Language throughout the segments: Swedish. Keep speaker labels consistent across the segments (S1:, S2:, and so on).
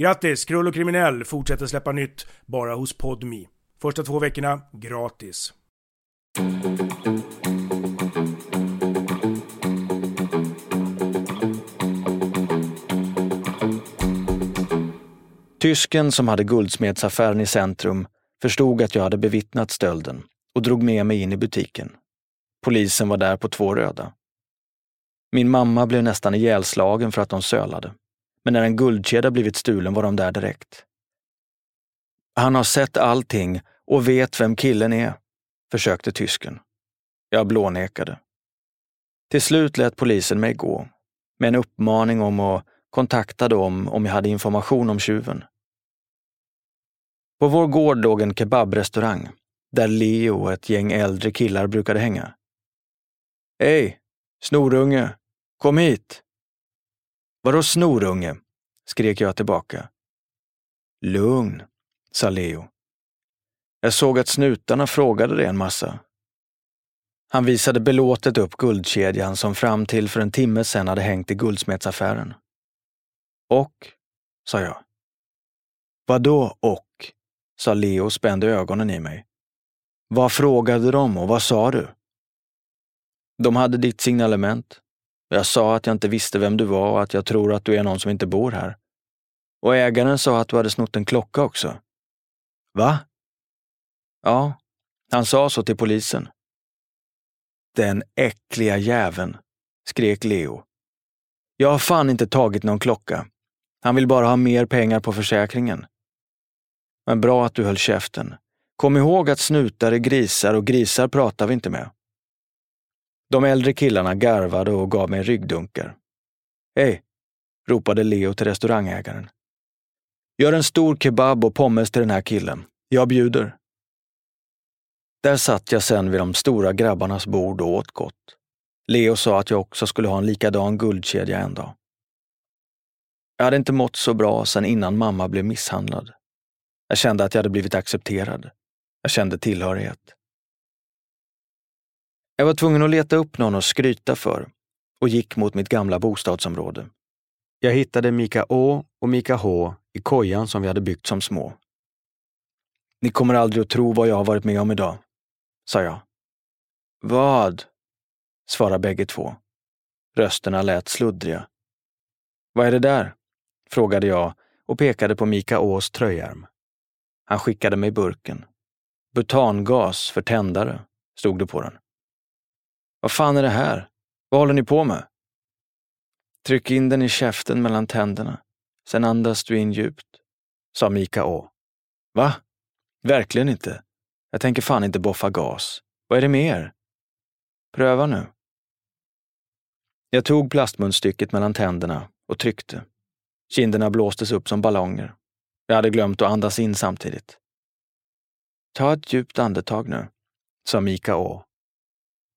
S1: Grattis! Krull och kriminell fortsätter släppa nytt bara hos Podmi. Första två veckorna gratis.
S2: Tysken som hade guldsmedsaffären i centrum förstod att jag hade bevittnat stölden och drog med mig in i butiken. Polisen var där på två röda. Min mamma blev nästan ihjälslagen för att de sölade. Men när en guldkedja blivit stulen var de där direkt. Han har sett allting och vet vem killen är, försökte tysken. Jag blånekade. Till slut lät polisen mig gå, med en uppmaning om att kontakta dem om jag hade information om tjuven. På vår gård låg en kebabrestaurang där Leo och ett gäng äldre killar brukade hänga. Hej, snorunge, kom hit! Vadå snorunge? skrek jag tillbaka. Lugn, sa Leo. Jag såg att snutarna frågade det en massa. Han visade belåtet upp guldkedjan som fram till för en timme sedan hade hängt i guldsmedsaffären. Och, sa jag. Vadå och? sa Leo och spände ögonen i mig. Vad frågade de och vad sa du? De hade ditt signalement. Jag sa att jag inte visste vem du var och att jag tror att du är någon som inte bor här. Och ägaren sa att du hade snott en klocka också. Va? Ja, han sa så till polisen. Den äckliga jäveln, skrek Leo. Jag har fan inte tagit någon klocka. Han vill bara ha mer pengar på försäkringen. Men bra att du höll käften. Kom ihåg att snutar är grisar och grisar pratar vi inte med. De äldre killarna garvade och gav mig ryggdunkar. Hej! ropade Leo till restaurangägaren. Gör en stor kebab och pommes till den här killen. Jag bjuder. Där satt jag sen vid de stora grabbarnas bord och åt gott. Leo sa att jag också skulle ha en likadan guldkedja en dag. Jag hade inte mått så bra sedan innan mamma blev misshandlad. Jag kände att jag hade blivit accepterad. Jag kände tillhörighet. Jag var tvungen att leta upp någon att skryta för och gick mot mitt gamla bostadsområde. Jag hittade Mika Å och Mika H i kojan som vi hade byggt som små. Ni kommer aldrig att tro vad jag har varit med om idag, sa jag. Vad? svarade bägge två. Rösterna lät sluddriga. Vad är det där? frågade jag och pekade på Mika Ås tröjärm. Han skickade mig burken. Butangas för tändare, stod det på den. Vad fan är det här? Vad håller ni på med? Tryck in den i käften mellan tänderna. Sen andas du in djupt, sa Mika Å. Va? Verkligen inte. Jag tänker fan inte boffa gas. Vad är det med er? Pröva nu. Jag tog plastmunstycket mellan tänderna och tryckte. Kinderna blåstes upp som ballonger. Jag hade glömt att andas in samtidigt. Ta ett djupt andetag nu, sa Mika Å.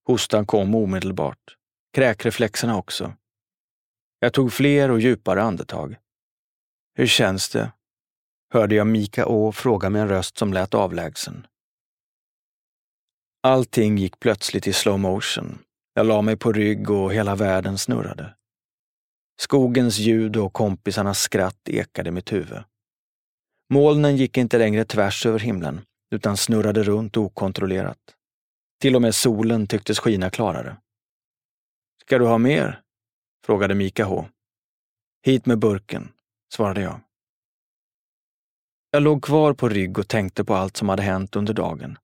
S2: Hostan kom omedelbart. Kräkreflexerna också. Jag tog fler och djupare andetag. Hur känns det? hörde jag Mika Å fråga med en röst som lät avlägsen. Allting gick plötsligt i slow motion. Jag la mig på rygg och hela världen snurrade. Skogens ljud och kompisarnas skratt ekade i mitt huvud. Molnen gick inte längre tvärs över himlen, utan snurrade runt okontrollerat. Till och med solen tycktes skina klarare. Ska du ha mer? frågade Mika H. Hit med burken, svarade jag. Jag låg kvar på rygg och tänkte på allt som hade hänt under dagen.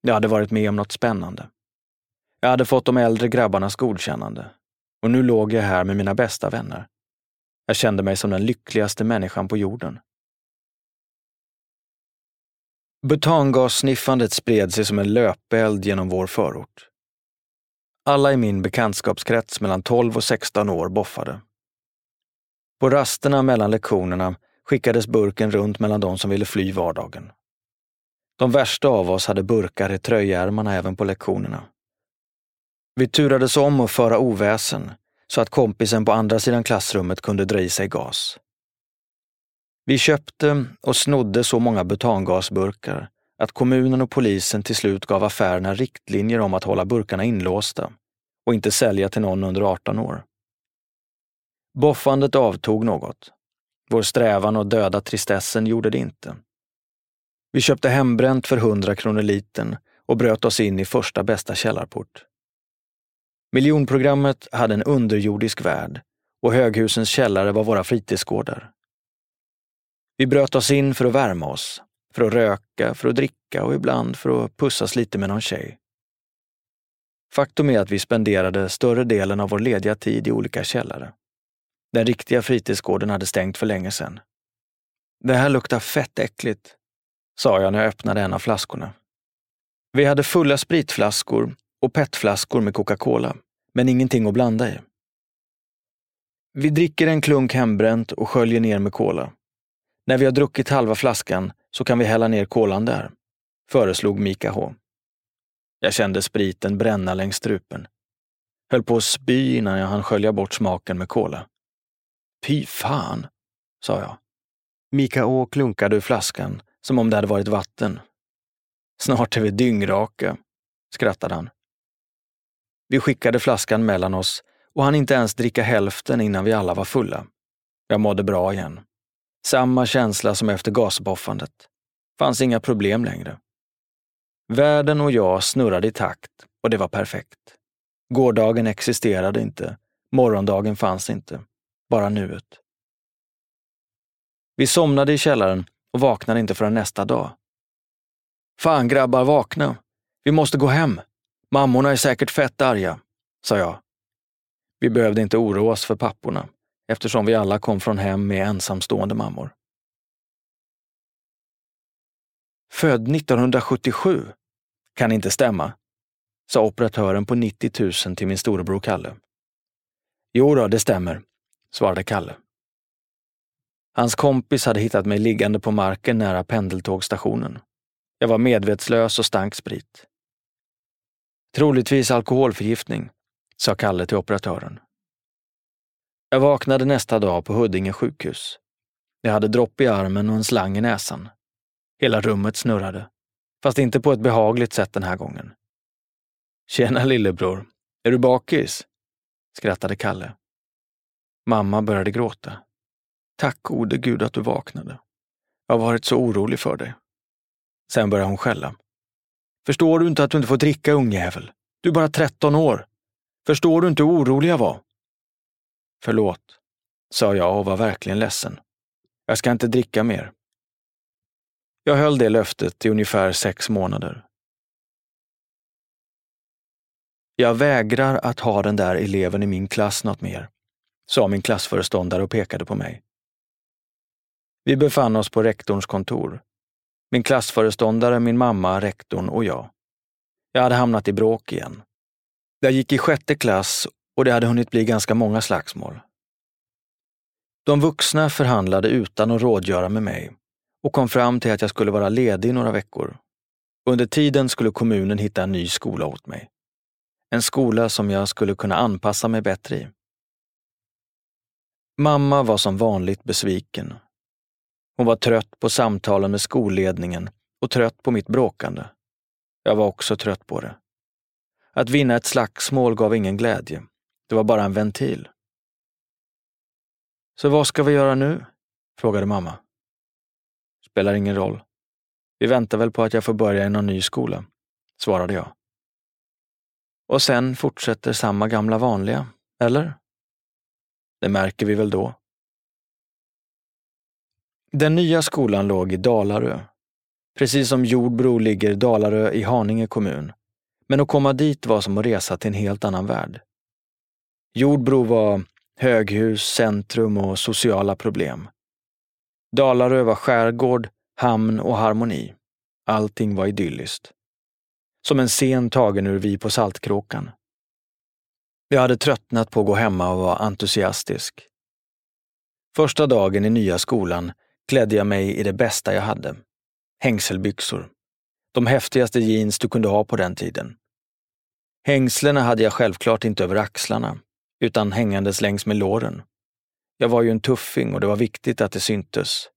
S2: Jag hade varit med om något spännande. Jag hade fått de äldre grabbarnas godkännande. Och nu låg jag här med mina bästa vänner. Jag kände mig som den lyckligaste människan på jorden. Butangassniffandet spred sig som en löpeld genom vår förort. Alla i min bekantskapskrets mellan 12 och 16 år boffade. På rasterna mellan lektionerna skickades burken runt mellan de som ville fly vardagen. De värsta av oss hade burkar i tröjärmarna även på lektionerna. Vi turades om att föra oväsen så att kompisen på andra sidan klassrummet kunde dra i sig gas. Vi köpte och snodde så många butangasburkar att kommunen och polisen till slut gav affärerna riktlinjer om att hålla burkarna inlåsta och inte sälja till någon under 18 år. Boffandet avtog något. Vår strävan att döda tristessen gjorde det inte. Vi köpte hembränt för 100 kronor liten och bröt oss in i första bästa källarport. Miljonprogrammet hade en underjordisk värld och höghusens källare var våra fritidsgårdar. Vi bröt oss in för att värma oss, för att röka, för att dricka och ibland för att pussas lite med någon tjej. Faktum är att vi spenderade större delen av vår lediga tid i olika källare. Den riktiga fritidsgården hade stängt för länge sedan. Det här luktar fett äckligt, sa jag när jag öppnade en av flaskorna. Vi hade fulla spritflaskor och petflaskor med Coca-Cola, men ingenting att blanda i. Vi dricker en klunk hembränt och sköljer ner med cola. När vi har druckit halva flaskan så kan vi hälla ner kolan där, föreslog Mika H. Jag kände spriten bränna längs strupen. Höll på att spy innan jag hann skölja bort smaken med kola. Fy fan, sa jag. Mika Å klunkade ur flaskan som om det hade varit vatten. Snart är vi dyngraka, skrattade han. Vi skickade flaskan mellan oss och han inte ens dricka hälften innan vi alla var fulla. Jag mådde bra igen. Samma känsla som efter gasboffandet. Fanns inga problem längre. Världen och jag snurrade i takt och det var perfekt. Gårdagen existerade inte. Morgondagen fanns inte. Bara nuet. Vi somnade i källaren och vaknade inte förrän nästa dag. Fan grabbar, vakna! Vi måste gå hem. Mammorna är säkert fett arga, sa jag. Vi behövde inte oroa oss för papporna eftersom vi alla kom från hem med ensamstående mammor. Född 1977? Kan inte stämma, sa operatören på 90 000 till min storebror Kalle. Jo då, det stämmer, svarade Kalle. Hans kompis hade hittat mig liggande på marken nära pendeltågstationen. Jag var medvetslös och stank sprit. Troligtvis alkoholförgiftning, sa Kalle till operatören. Jag vaknade nästa dag på Huddinge sjukhus. Jag hade dropp i armen och en slang i näsan. Hela rummet snurrade, fast inte på ett behagligt sätt den här gången. Tjena lillebror, är du bakis? skrattade Kalle. Mamma började gråta. Tack gode gud att du vaknade. Jag har varit så orolig för dig. Sen började hon skälla. Förstår du inte att du inte får dricka, ungjävel? Du är bara 13 år. Förstår du inte hur orolig jag var? Förlåt, sa jag och var verkligen ledsen. Jag ska inte dricka mer. Jag höll det löftet i ungefär sex månader. Jag vägrar att ha den där eleven i min klass något mer, sa min klassföreståndare och pekade på mig. Vi befann oss på rektorns kontor. Min klassföreståndare, min mamma, rektorn och jag. Jag hade hamnat i bråk igen. Jag gick i sjätte klass och det hade hunnit bli ganska många slagsmål. De vuxna förhandlade utan att rådgöra med mig och kom fram till att jag skulle vara ledig några veckor. Under tiden skulle kommunen hitta en ny skola åt mig. En skola som jag skulle kunna anpassa mig bättre i. Mamma var som vanligt besviken. Hon var trött på samtalen med skolledningen och trött på mitt bråkande. Jag var också trött på det. Att vinna ett slagsmål gav ingen glädje. Det var bara en ventil. Så vad ska vi göra nu? frågade mamma. Spelar ingen roll. Vi väntar väl på att jag får börja i någon ny skola, svarade jag. Och sen fortsätter samma gamla vanliga, eller? Det märker vi väl då. Den nya skolan låg i Dalarö. Precis som Jordbro ligger Dalarö i Haninge kommun. Men att komma dit var som att resa till en helt annan värld. Jordbro var höghus, centrum och sociala problem. Dalarö var skärgård, hamn och harmoni. Allting var idylliskt. Som en scen tagen ur Vi på Saltkråkan. Jag hade tröttnat på att gå hemma och vara entusiastisk. Första dagen i nya skolan klädde jag mig i det bästa jag hade. Hängselbyxor. De häftigaste jeans du kunde ha på den tiden. Hängslena hade jag självklart inte över axlarna, utan hängandes längs med låren. Jag var ju en tuffing och det var viktigt att det syntes.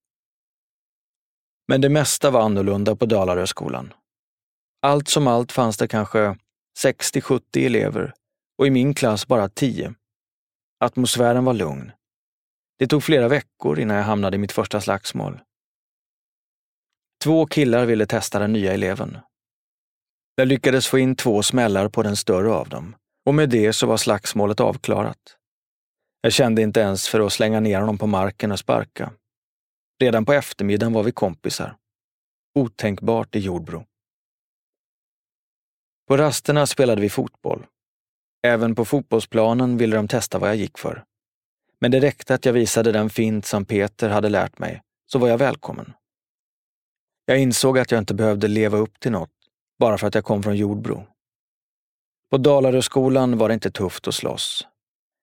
S2: Men det mesta var annorlunda på Dalaröskolan. Allt som allt fanns det kanske 60-70 elever och i min klass bara 10. Atmosfären var lugn. Det tog flera veckor innan jag hamnade i mitt första slagsmål. Två killar ville testa den nya eleven. Jag lyckades få in två smällar på den större av dem och med det så var slagsmålet avklarat. Jag kände inte ens för att slänga ner honom på marken och sparka. Redan på eftermiddagen var vi kompisar. Otänkbart i Jordbro. På rasterna spelade vi fotboll. Även på fotbollsplanen ville de testa vad jag gick för. Men det räckte att jag visade den fint som Peter hade lärt mig, så var jag välkommen. Jag insåg att jag inte behövde leva upp till något bara för att jag kom från Jordbro. På Dalaröskolan var det inte tufft att slåss.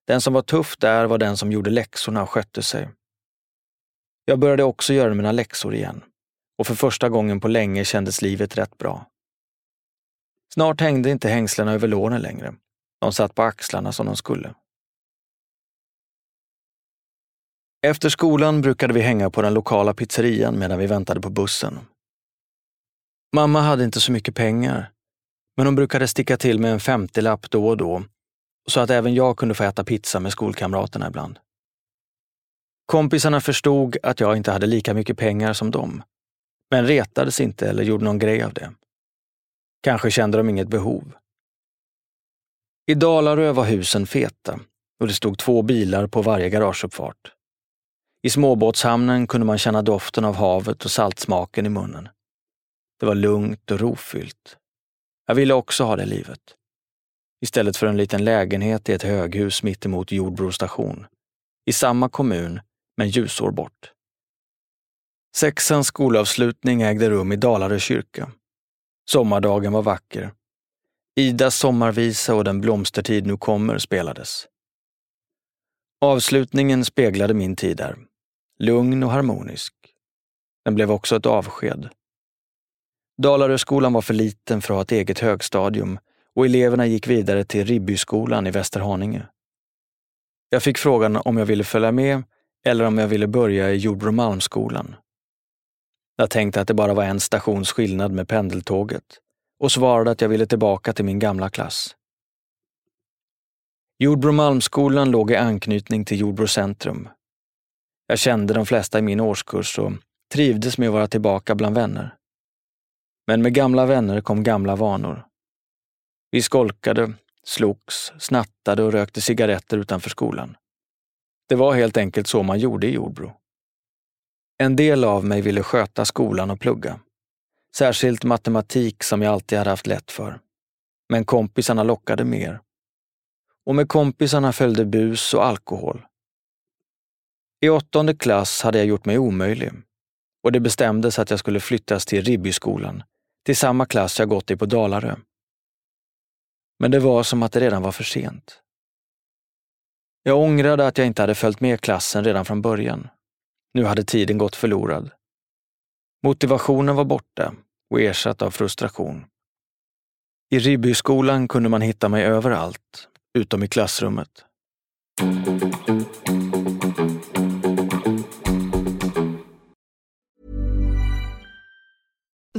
S2: Den som var tuff där var den som gjorde läxorna och skötte sig. Jag började också göra mina läxor igen och för första gången på länge kändes livet rätt bra. Snart hängde inte hängslena över låren längre. De satt på axlarna som de skulle. Efter skolan brukade vi hänga på den lokala pizzerian medan vi väntade på bussen. Mamma hade inte så mycket pengar, men hon brukade sticka till med en femtiolapp då och då, så att även jag kunde få äta pizza med skolkamraterna ibland. Kompisarna förstod att jag inte hade lika mycket pengar som dem, men retades inte eller gjorde någon grej av det. Kanske kände de inget behov. I Dalarö var husen feta och det stod två bilar på varje garageuppfart. I småbåtshamnen kunde man känna doften av havet och saltsmaken i munnen. Det var lugnt och rofyllt. Jag ville också ha det livet. Istället för en liten lägenhet i ett höghus mittemot Jordbro station. I samma kommun, men ljusår bort. Sexans skolavslutning ägde rum i Dalarö kyrka. Sommardagen var vacker. Idas sommarvisa och Den blomstertid nu kommer spelades. Avslutningen speglade min tid där. Lugn och harmonisk. Den blev också ett avsked. Dalaröskolan var för liten för att ha ett eget högstadium och eleverna gick vidare till Ribbyskolan i Västerhaninge. Jag fick frågan om jag ville följa med eller om jag ville börja i Jordbromalmsskolan. Jag tänkte att det bara var en stations skillnad med pendeltåget och svarade att jag ville tillbaka till min gamla klass. Jordbromalmsskolan låg i anknytning till Jordbro centrum. Jag kände de flesta i min årskurs och trivdes med att vara tillbaka bland vänner. Men med gamla vänner kom gamla vanor. Vi skolkade, slogs, snattade och rökte cigaretter utanför skolan. Det var helt enkelt så man gjorde i Jordbro. En del av mig ville sköta skolan och plugga. Särskilt matematik som jag alltid hade haft lätt för. Men kompisarna lockade mer. Och med kompisarna följde bus och alkohol. I åttonde klass hade jag gjort mig omöjlig och det bestämdes att jag skulle flyttas till Ribbyskolan, till samma klass jag gått i på Dalarö. Men det var som att det redan var för sent. Jag ångrade att jag inte hade följt med klassen redan från början. Nu hade tiden gått förlorad. Motivationen var borta och ersatt av frustration. I Ribbyskolan kunde man hitta mig överallt, utom i klassrummet.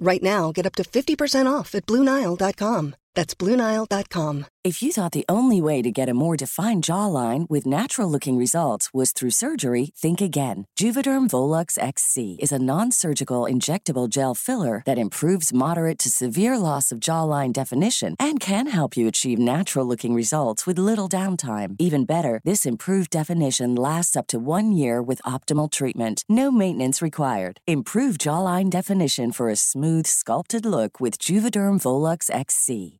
S3: Right now, get up to 50% off at BlueNile.com. That's BlueNile.com.
S4: If you thought the only way to get a more defined jawline with natural looking results was through surgery, think again. Juvederm Volux XC is a non surgical injectable gel filler that improves moderate to severe loss of jawline definition and can help you achieve natural looking results with little downtime. Even better, this improved definition lasts up to one year with optimal treatment. No maintenance required. Improve jawline definition for a smooth, sculpted look with Juvederm Volux XC.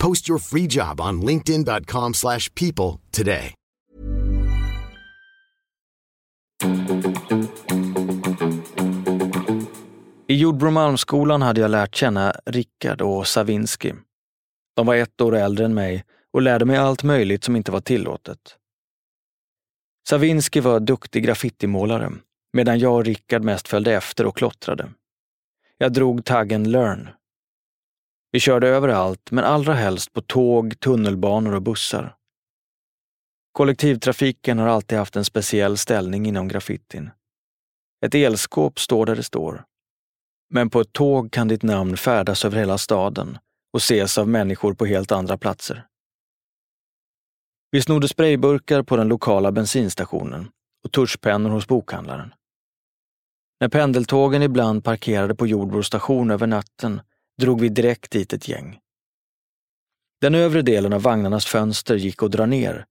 S5: Post your free job on linkedin.com slash people today.
S2: I Jordbromalmsskolan hade jag lärt känna Rickard och Savinski. De var ett år äldre än mig och lärde mig allt möjligt som inte var tillåtet. Savinski var duktig graffitimålare, medan jag och Rickard mest följde efter och klottrade. Jag drog taggen Learn. Vi körde överallt, men allra helst på tåg, tunnelbanor och bussar. Kollektivtrafiken har alltid haft en speciell ställning inom graffitin. Ett elskåp står där det står. Men på ett tåg kan ditt namn färdas över hela staden och ses av människor på helt andra platser. Vi snodde sprayburkar på den lokala bensinstationen och tuschpennor hos bokhandlaren. När pendeltågen ibland parkerade på Jordbro station över natten drog vi direkt dit ett gäng. Den övre delen av vagnarnas fönster gick att dra ner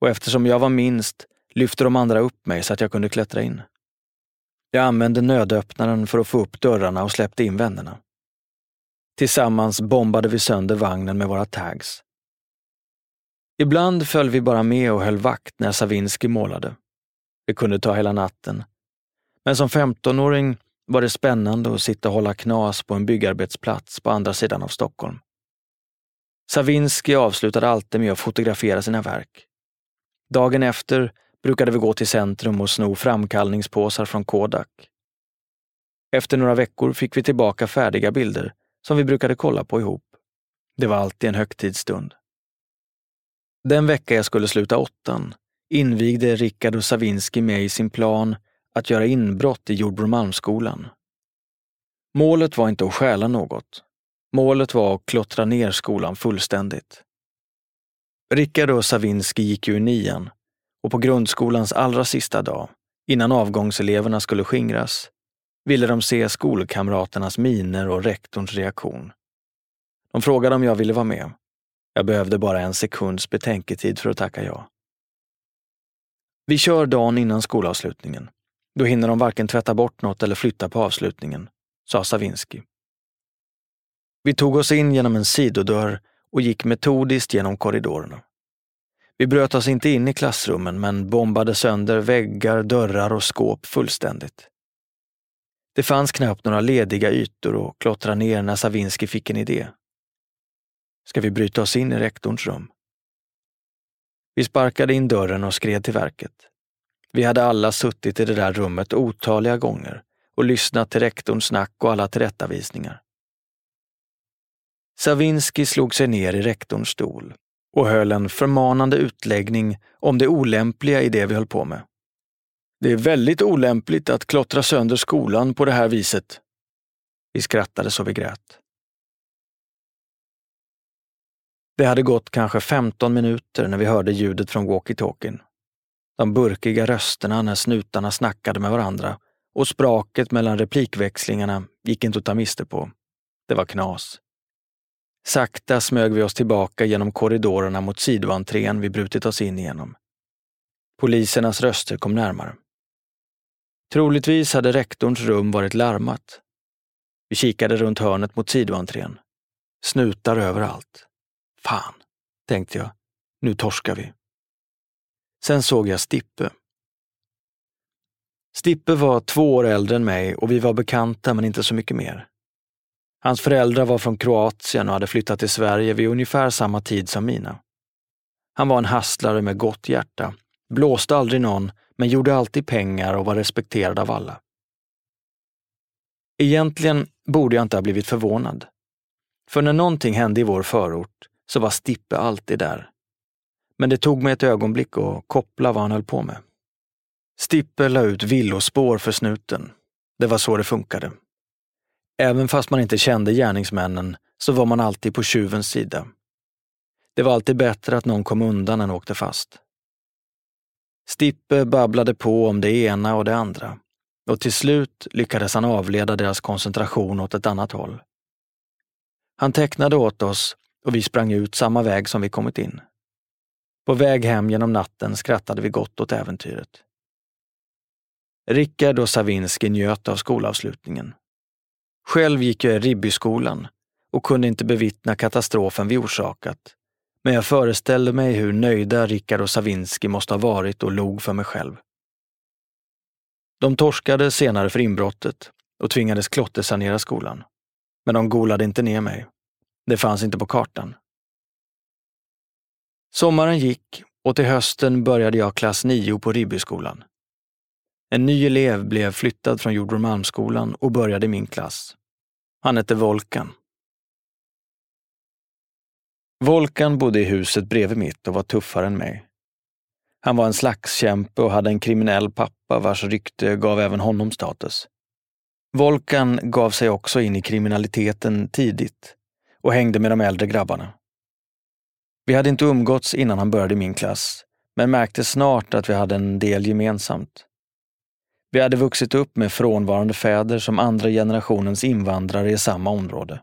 S2: och eftersom jag var minst lyfte de andra upp mig så att jag kunde klättra in. Jag använde nödöppnaren för att få upp dörrarna och släppte in vännerna. Tillsammans bombade vi sönder vagnen med våra tags. Ibland föll vi bara med och höll vakt när Savinski målade. Det kunde ta hela natten. Men som 15-åring var det spännande att sitta och hålla knas på en byggarbetsplats på andra sidan av Stockholm. Savinski avslutade alltid med att fotografera sina verk. Dagen efter brukade vi gå till centrum och sno framkallningspåsar från Kodak. Efter några veckor fick vi tillbaka färdiga bilder som vi brukade kolla på ihop. Det var alltid en högtidsstund. Den vecka jag skulle sluta åttan invigde Rickard och Savinski mig i sin plan att göra inbrott i Jordbromalmsskolan. Målet var inte att stjäla något. Målet var att klottra ner skolan fullständigt. Rickard och Savinski gick ju i nian och på grundskolans allra sista dag, innan avgångseleverna skulle skingras, ville de se skolkamraternas miner och rektorns reaktion. De frågade om jag ville vara med. Jag behövde bara en sekunds betänketid för att tacka ja. Vi kör dagen innan skolavslutningen. Då hinner de varken tvätta bort något eller flytta på avslutningen, sa Savinski. Vi tog oss in genom en sidodörr och gick metodiskt genom korridorerna. Vi bröt oss inte in i klassrummen men bombade sönder väggar, dörrar och skåp fullständigt. Det fanns knappt några lediga ytor att klottra ner när Savinski fick en idé. Ska vi bryta oss in i rektorns rum? Vi sparkade in dörren och skred till verket. Vi hade alla suttit i det där rummet otaliga gånger och lyssnat till rektorns snack och alla tillrättavisningar. Savinski slog sig ner i rektorns stol och höll en förmanande utläggning om det olämpliga i det vi höll på med. Det är väldigt olämpligt att klottra sönder skolan på det här viset. Vi skrattade så vi grät. Det hade gått kanske 15 minuter när vi hörde ljudet från walkie-talkien. De burkiga rösterna när snutarna snackade med varandra och spraket mellan replikväxlingarna gick inte att ta miste på. Det var knas. Sakta smög vi oss tillbaka genom korridorerna mot sidoentrén vi brutit oss in igenom. Polisernas röster kom närmare. Troligtvis hade rektorns rum varit larmat. Vi kikade runt hörnet mot sidoentrén. Snutar överallt. Fan, tänkte jag. Nu torskar vi. Sen såg jag Stippe. Stippe var två år äldre än mig och vi var bekanta men inte så mycket mer. Hans föräldrar var från Kroatien och hade flyttat till Sverige vid ungefär samma tid som mina. Han var en hasslare med gott hjärta, blåste aldrig någon, men gjorde alltid pengar och var respekterad av alla. Egentligen borde jag inte ha blivit förvånad. För när någonting hände i vår förort så var Stippe alltid där. Men det tog mig ett ögonblick att koppla vad han höll på med. Stippe la ut villospår för snuten. Det var så det funkade. Även fast man inte kände gärningsmännen så var man alltid på tjuvens sida. Det var alltid bättre att någon kom undan än åkte fast. Stippe babblade på om det ena och det andra och till slut lyckades han avleda deras koncentration åt ett annat håll. Han tecknade åt oss och vi sprang ut samma väg som vi kommit in. På väg hem genom natten skrattade vi gott åt äventyret. Rickard och Savinski njöt av skolavslutningen. Själv gick jag i Ribbyskolan och kunde inte bevittna katastrofen vi orsakat. Men jag föreställde mig hur nöjda Rickard och Savinski måste ha varit och log för mig själv. De torskade senare för inbrottet och tvingades klottersanera skolan. Men de golade inte ner mig. Det fanns inte på kartan. Sommaren gick och till hösten började jag klass 9 på Ribbyskolan. En ny elev blev flyttad från Jordbromalmsskolan och började i min klass. Han hette Volkan. Volkan bodde i huset bredvid mitt och var tuffare än mig. Han var en slagskämpe och hade en kriminell pappa vars rykte gav även honom status. Volkan gav sig också in i kriminaliteten tidigt och hängde med de äldre grabbarna. Vi hade inte umgåtts innan han började i min klass, men märkte snart att vi hade en del gemensamt. Vi hade vuxit upp med frånvarande fäder som andra generationens invandrare i samma område.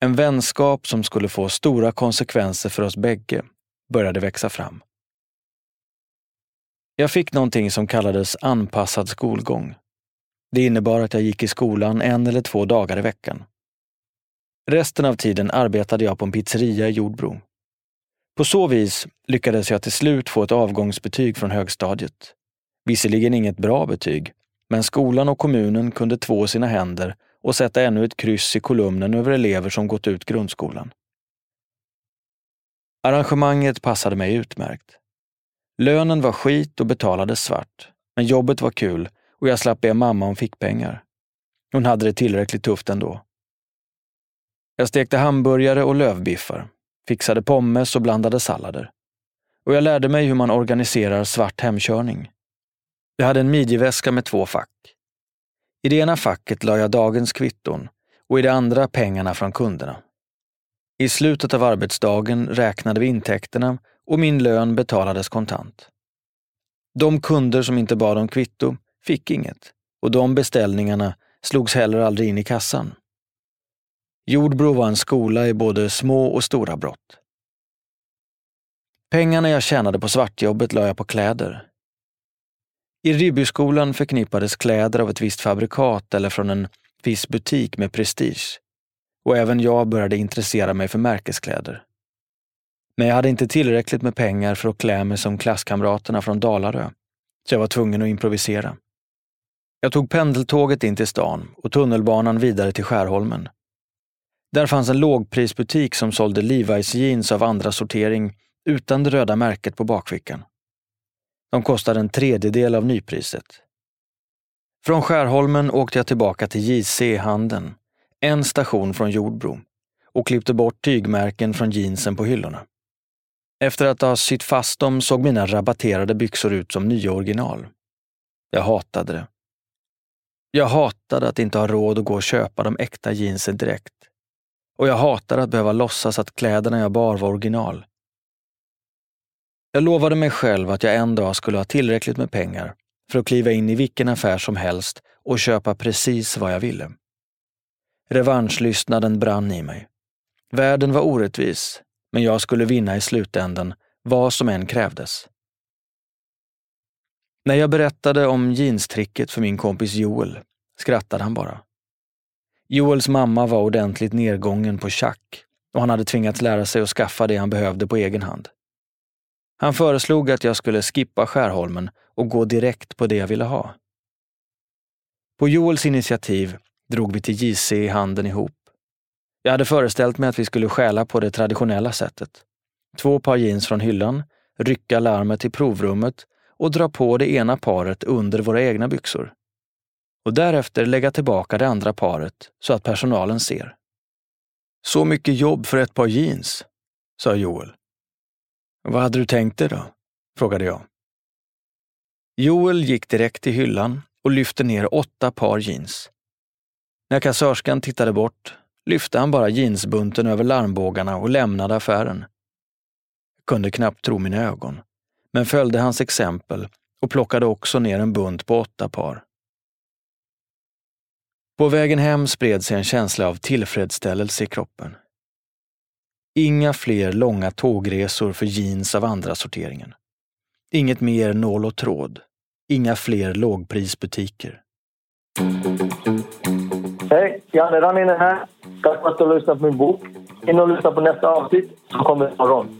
S2: En vänskap som skulle få stora konsekvenser för oss bägge började växa fram. Jag fick någonting som kallades anpassad skolgång. Det innebar att jag gick i skolan en eller två dagar i veckan. Resten av tiden arbetade jag på en pizzeria i Jordbro. På så vis lyckades jag till slut få ett avgångsbetyg från högstadiet. Visserligen inget bra betyg, men skolan och kommunen kunde två sina händer och sätta ännu ett kryss i kolumnen över elever som gått ut grundskolan. Arrangemanget passade mig utmärkt. Lönen var skit och betalades svart, men jobbet var kul och jag slapp be mamma om fickpengar. Hon hade det tillräckligt tufft ändå. Jag stekte hamburgare och lövbiffar, fixade pommes och blandade sallader. Och jag lärde mig hur man organiserar svart hemkörning. Jag hade en midjeväska med två fack. I det ena facket la jag dagens kvitton och i det andra pengarna från kunderna. I slutet av arbetsdagen räknade vi intäkterna och min lön betalades kontant. De kunder som inte bad om kvitto fick inget och de beställningarna slogs heller aldrig in i kassan. Jordbro var en skola i både små och stora brott. Pengarna jag tjänade på svartjobbet la jag på kläder. I Ribbyskolan förknippades kläder av ett visst fabrikat eller från en viss butik med prestige. Och även jag började intressera mig för märkeskläder. Men jag hade inte tillräckligt med pengar för att klä mig som klasskamraterna från Dalarö, så jag var tvungen att improvisera. Jag tog pendeltåget in till stan och tunnelbanan vidare till Skärholmen. Där fanns en lågprisbutik som sålde Levi's jeans av andra sortering utan det röda märket på bakfickan. De kostade en tredjedel av nypriset. Från Skärholmen åkte jag tillbaka till JC Handeln, en station från Jordbro, och klippte bort tygmärken från jeansen på hyllorna. Efter att ha sytt fast dem såg mina rabatterade byxor ut som nya original. Jag hatade det. Jag hatade att inte ha råd att gå och köpa de äkta jeansen direkt. Och jag hatade att behöva låtsas att kläderna jag bar var original. Jag lovade mig själv att jag en dag skulle ha tillräckligt med pengar för att kliva in i vilken affär som helst och köpa precis vad jag ville. Revanschlystnaden brann i mig. Världen var orättvis, men jag skulle vinna i slutändan, vad som än krävdes. När jag berättade om jeanstricket för min kompis Joel skrattade han bara. Joels mamma var ordentligt nedgången på schack och han hade tvingats lära sig att skaffa det han behövde på egen hand. Han föreslog att jag skulle skippa Skärholmen och gå direkt på det jag ville ha. På Joels initiativ drog vi till JC i handen ihop. Jag hade föreställt mig att vi skulle stjäla på det traditionella sättet. Två par jeans från hyllan, rycka larmet till provrummet och dra på det ena paret under våra egna byxor. Och därefter lägga tillbaka det andra paret så att personalen ser. Så mycket jobb för ett par jeans, sa Joel. Vad hade du tänkt dig då? frågade jag. Joel gick direkt till hyllan och lyfte ner åtta par jeans. När kassörskan tittade bort lyfte han bara jeansbunten över larmbågarna och lämnade affären. Jag kunde knappt tro mina ögon, men följde hans exempel och plockade också ner en bunt på åtta par. På vägen hem spred sig en känsla av tillfredsställelse i kroppen. Inga fler långa tågresor för jeans av andra sorteringen. Inget mer nål och tråd. Inga fler lågprisbutiker.
S6: Hej, Janne Ranninen här. Tack för att du har lyssnat på min bok. In och lyssna på nästa avsnitt som kommer imorgon.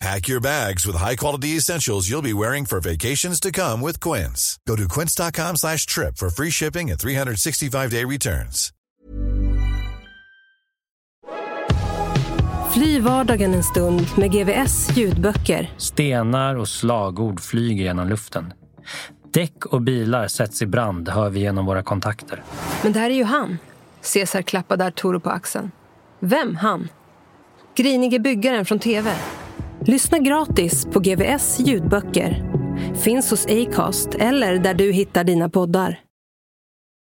S7: Pack your bags with high-quality essentials you'll be wearing for vacations to come with Quince. Go to quince.com slash trip for free shipping and 365-day returns.
S8: Fly vardagen en stund med GVS ljudböcker.
S9: Stenar och slagord flyger genom luften. Däck och bilar sätts i brand, hör vi genom våra kontakter.
S8: Men där är ju han. Cesar klappade Arturo på axeln. Vem han? Grinige byggaren från TV. Lyssna gratis på GVS ljudböcker. Finns hos Acast eller där du hittar dina poddar.